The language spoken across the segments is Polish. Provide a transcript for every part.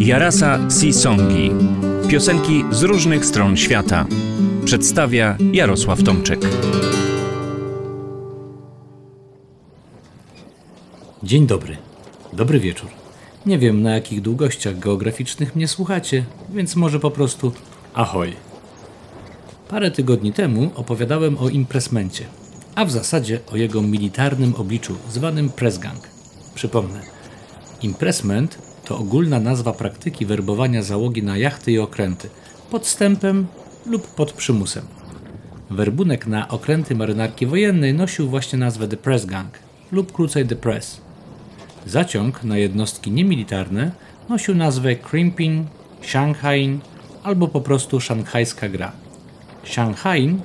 Jarasa Sisongi. Piosenki z różnych stron świata. Przedstawia Jarosław Tomczyk. Dzień dobry. Dobry wieczór. Nie wiem na jakich długościach geograficznych mnie słuchacie, więc może po prostu ahoj. Parę tygodni temu opowiadałem o impresmencie, a w zasadzie o jego militarnym obliczu zwanym pressgang. Przypomnę, impressment to ogólna nazwa praktyki werbowania załogi na jachty i okręty, podstępem lub pod przymusem. Werbunek na okręty marynarki wojennej nosił właśnie nazwę The Press Gang lub krócej The Press. Zaciąg na jednostki niemilitarne nosił nazwę Crimping, Shanghai albo po prostu szanghajska gra. Shanghai,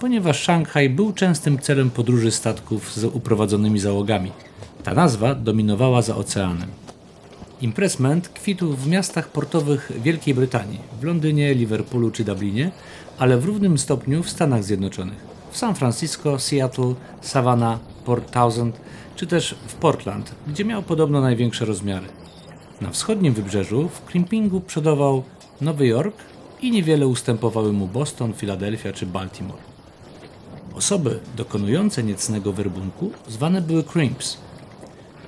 ponieważ Szanghaj był częstym celem podróży statków z uprowadzonymi załogami. Ta nazwa dominowała za oceanem. Impressment kwitł w miastach portowych Wielkiej Brytanii, w Londynie, Liverpoolu czy Dublinie, ale w równym stopniu w Stanach Zjednoczonych, w San Francisco, Seattle, Savannah, Port Townsend czy też w Portland, gdzie miał podobno największe rozmiary. Na wschodnim wybrzeżu w Crimpingu przodował Nowy Jork i niewiele ustępowały mu Boston, Filadelfia czy Baltimore. Osoby dokonujące niecnego werbunku zwane były crimps –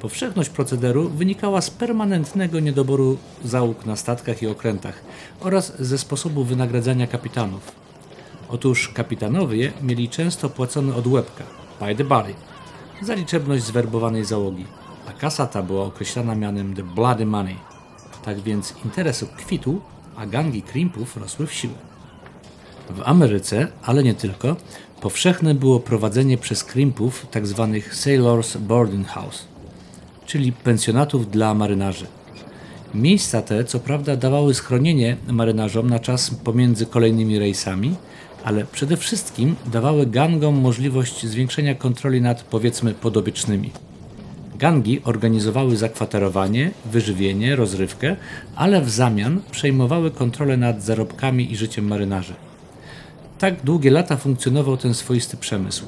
Powszechność procederu wynikała z permanentnego niedoboru załóg na statkach i okrętach oraz ze sposobu wynagradzania kapitanów. Otóż kapitanowie mieli często płacony od łebka, by the body, za liczebność zwerbowanej załogi, a kasa ta była określana mianem the bloody money. Tak więc interes kwitł, a gangi krimpów rosły w siłę. W Ameryce, ale nie tylko, powszechne było prowadzenie przez krimpów tzw. Tak sailors boarding house – czyli pensjonatów dla marynarzy. Miejsca te, co prawda, dawały schronienie marynarzom na czas pomiędzy kolejnymi rejsami, ale przede wszystkim dawały gangom możliwość zwiększenia kontroli nad, powiedzmy, podobiecznymi. Gangi organizowały zakwaterowanie, wyżywienie, rozrywkę, ale w zamian przejmowały kontrolę nad zarobkami i życiem marynarzy. Tak długie lata funkcjonował ten swoisty przemysł.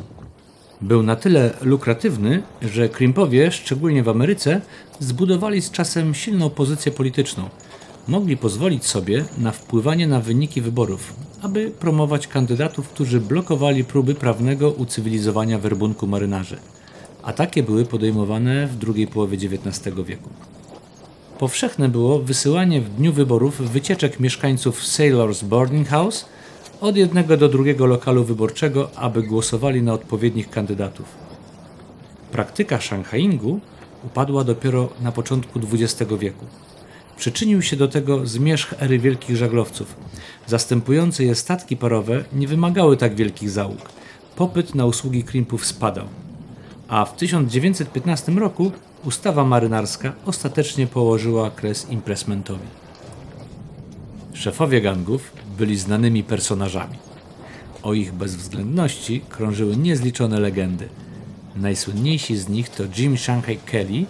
Był na tyle lukratywny, że Krimpowie, szczególnie w Ameryce, zbudowali z czasem silną pozycję polityczną. Mogli pozwolić sobie na wpływanie na wyniki wyborów, aby promować kandydatów, którzy blokowali próby prawnego ucywilizowania werbunku marynarzy. A takie były podejmowane w drugiej połowie XIX wieku. Powszechne było wysyłanie w dniu wyborów wycieczek mieszkańców Sailors Boarding House – od jednego do drugiego lokalu wyborczego, aby głosowali na odpowiednich kandydatów. Praktyka szanghaingu upadła dopiero na początku XX wieku. Przyczynił się do tego zmierzch ery wielkich żaglowców. Zastępujące je statki parowe nie wymagały tak wielkich załóg. Popyt na usługi krimpów spadał. A w 1915 roku ustawa marynarska ostatecznie położyła kres impresmentowi. Szefowie gangów byli znanymi personażami. O ich bezwzględności krążyły niezliczone legendy. Najsłynniejsi z nich to Jim Shanghai Kelly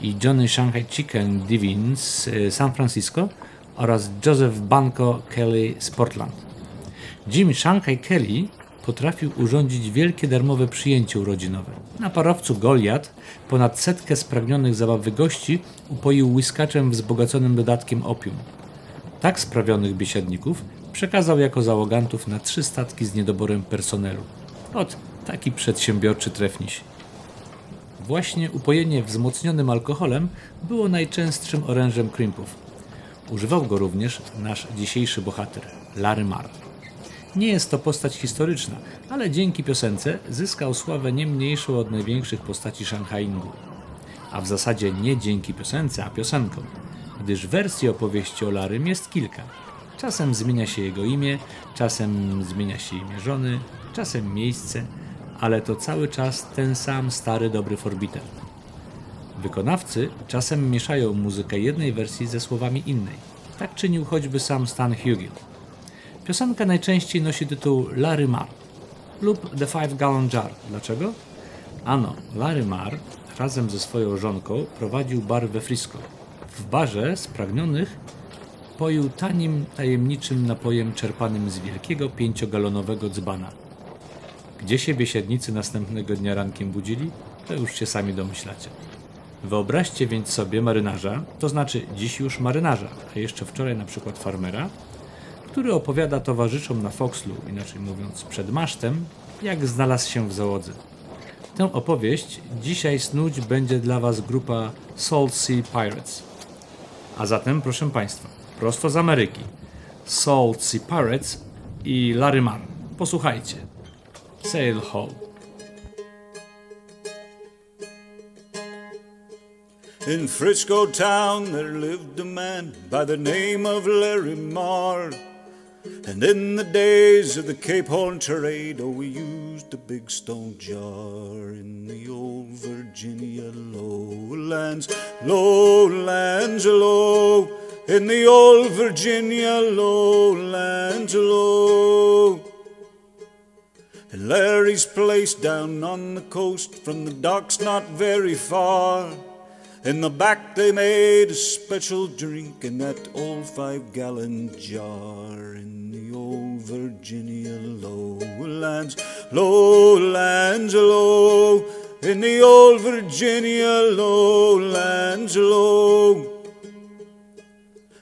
i Johnny Shanghai Chicken Divin z e, San Francisco oraz Joseph Banco Kelly z Portland. Jim Shanghai Kelly potrafił urządzić wielkie darmowe przyjęcie urodzinowe. Na parowcu Goliat ponad setkę spragnionych zabawy gości upoił łyskaczem wzbogaconym dodatkiem opium. Tak sprawionych biesiadników przekazał jako załogantów na trzy statki z niedoborem personelu. Ot, taki przedsiębiorczy trefniś. Właśnie upojenie wzmocnionym alkoholem było najczęstszym orężem krimpów. Używał go również nasz dzisiejszy bohater, Larry Marr. Nie jest to postać historyczna, ale dzięki piosence zyskał sławę nie mniejszą od największych postaci Shanghaingu. A w zasadzie nie dzięki piosence, a piosenkom, gdyż wersji opowieści o Larym jest kilka. Czasem zmienia się jego imię, czasem zmienia się imię żony, czasem miejsce, ale to cały czas ten sam stary dobry forbiter. Wykonawcy czasem mieszają muzykę jednej wersji ze słowami innej. Tak czynił choćby sam Stan Hugill. Piosenka najczęściej nosi tytuł Larry Marr lub The Five Gallon Jar. Dlaczego? Ano, Larry Marr razem ze swoją żonką prowadził bar we Frisco. W barze spragnionych poił tanim, tajemniczym napojem czerpanym z wielkiego pięciogalonowego dzbana. Gdzie się biesiadnicy następnego dnia rankiem budzili, to już się sami domyślacie. Wyobraźcie więc sobie marynarza, to znaczy dziś już marynarza, a jeszcze wczoraj na przykład farmera, który opowiada towarzyszom na Foxlu, inaczej mówiąc przed masztem, jak znalazł się w załodze. Tę opowieść dzisiaj snuć będzie dla Was grupa Salt Sea Pirates. A zatem, proszę Państwa, prosto z Ameryki, Salt Sea Pirates i Larry Marr. Posłuchajcie. Sail Hall. In Frisco town there lived a man by the name of Larry Marr. And in the days of the Cape Horn trade, oh, we used a big stone jar in the old Virginia lowlands, lowlands, low, in the old Virginia lowlands, low. And Larry's place down on the coast from the docks not very far. In the back they made a special drink in that old five gallon jar in the old Virginia lowlands, lowlands, low, in the old Virginia lowlands, low.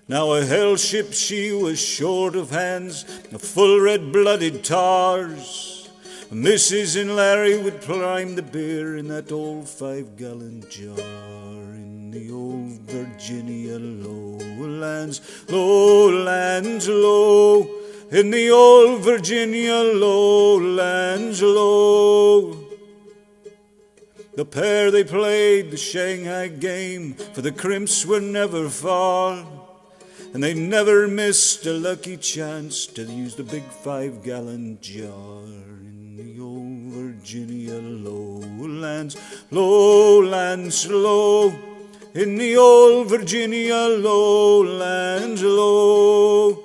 Now a hell ship she was short of hands, full red blooded tars. Mrs. and Larry would prime the beer in that old five gallon jar in the old Virginia lowlands, lowlands, low, in the old Virginia lowlands, low. The pair they played the Shanghai game, for the crimps were never far. And they never missed a lucky chance to use the big five gallon jar in the old Virginia lowlands, lowlands, low, in the old Virginia lowlands, low.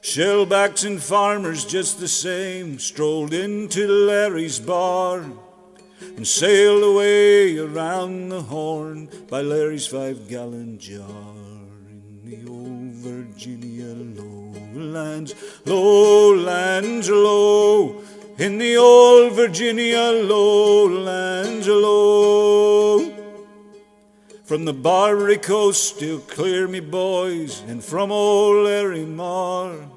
Shellbacks and farmers just the same strolled into Larry's bar and sailed away around the horn by Larry's five gallon jar in the old Virginia lowlands, lowlands, low, in the old Virginia lowlands, low. From the Barbary coast still clear me boys, and from old Larry Marr,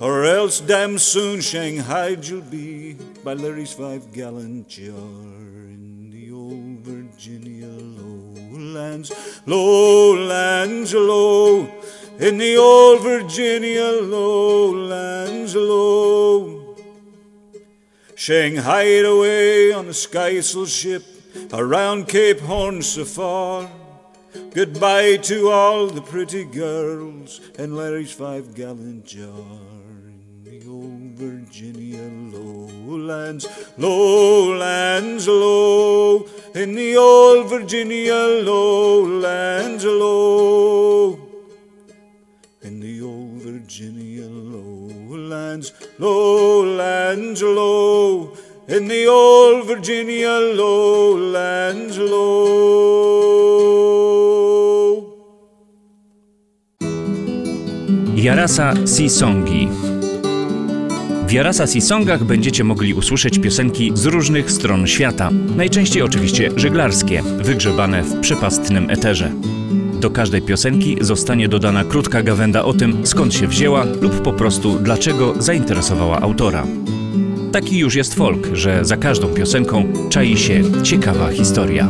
or else damn soon Shanghai you'll be by Larry's five gallon jar in the old Virginia lowlands, lowlands, low, in the old Virginia lowlands, low. Shanghai away on a skysail ship around Cape Horn so far. Goodbye to all the pretty girls and Larry's five gallon jar Virginia lowlands, lowlands, low, in the old Virginia lowlands, low, in the old Virginia lowlands, lowlands, low, in the old Virginia lowlands, low. Jarasa Sisongi. W Jarasa Sisongach będziecie mogli usłyszeć piosenki z różnych stron świata, najczęściej oczywiście żeglarskie, wygrzebane w przepastnym eterze. Do każdej piosenki zostanie dodana krótka gawenda o tym, skąd się wzięła lub po prostu dlaczego zainteresowała autora. Taki już jest folk, że za każdą piosenką czai się ciekawa historia.